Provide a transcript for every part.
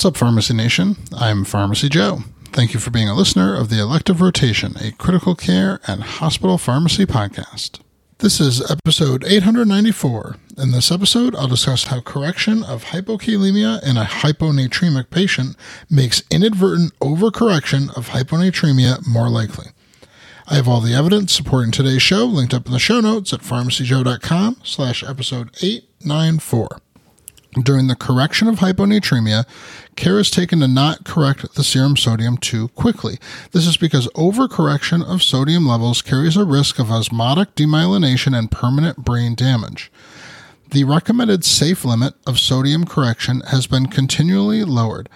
What's up, Pharmacy Nation? I'm Pharmacy Joe. Thank you for being a listener of the Elective Rotation, a critical care and hospital pharmacy podcast. This is episode 894. In this episode, I'll discuss how correction of hypokalemia in a hyponatremic patient makes inadvertent overcorrection of hyponatremia more likely. I have all the evidence supporting today's show linked up in the show notes at pharmacyjoe.com slash episode 894. During the correction of hyponatremia, care is taken to not correct the serum sodium too quickly. This is because overcorrection of sodium levels carries a risk of osmotic demyelination and permanent brain damage. The recommended safe limit of sodium correction has been continually lowered.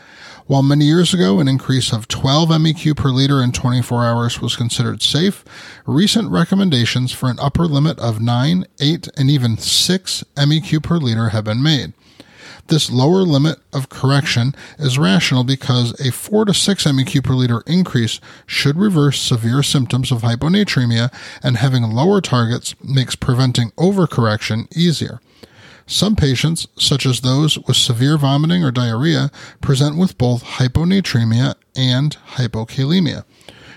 While many years ago an increase of 12 MEQ per liter in 24 hours was considered safe, recent recommendations for an upper limit of 9, 8, and even 6 MEQ per liter have been made. This lower limit of correction is rational because a 4 to 6 MEQ per liter increase should reverse severe symptoms of hyponatremia, and having lower targets makes preventing overcorrection easier. Some patients, such as those with severe vomiting or diarrhea, present with both hyponatremia and hypokalemia.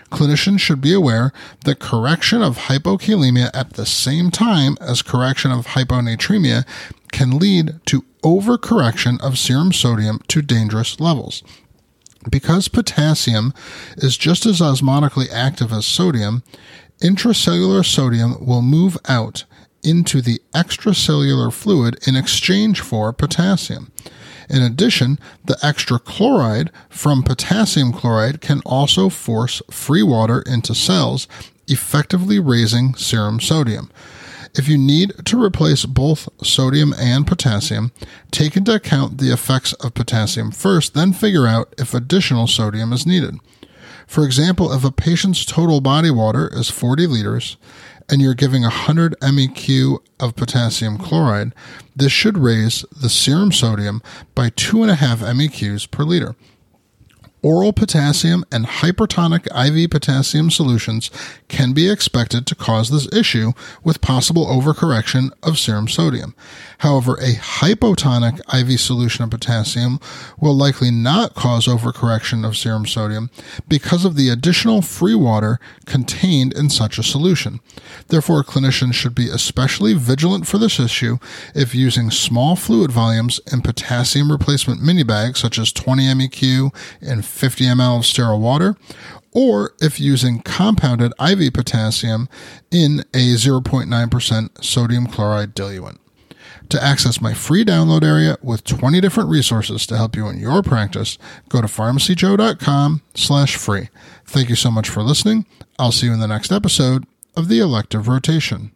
Clinicians should be aware that correction of hypokalemia at the same time as correction of hyponatremia can lead to overcorrection of serum sodium to dangerous levels. Because potassium is just as osmotically active as sodium, intracellular sodium will move out into the extracellular fluid in exchange for potassium. In addition, the extra chloride from potassium chloride can also force free water into cells, effectively raising serum sodium. If you need to replace both sodium and potassium, take into account the effects of potassium first, then figure out if additional sodium is needed. For example, if a patient's total body water is 40 liters and you're giving 100 MEQ of potassium chloride, this should raise the serum sodium by 2.5 MEQs per liter. Oral potassium and hypertonic IV potassium solutions can be expected to cause this issue with possible overcorrection of serum sodium. However, a hypotonic IV solution of potassium will likely not cause overcorrection of serum sodium because of the additional free water contained in such a solution. Therefore, clinicians should be especially vigilant for this issue if using small fluid volumes in potassium replacement mini bags such as 20 MEQ and 50 ml of sterile water, or if using compounded IV potassium in a 0.9% sodium chloride diluent. To access my free download area with 20 different resources to help you in your practice, go to pharmacyjoe.com slash free. Thank you so much for listening. I'll see you in the next episode of the elective rotation.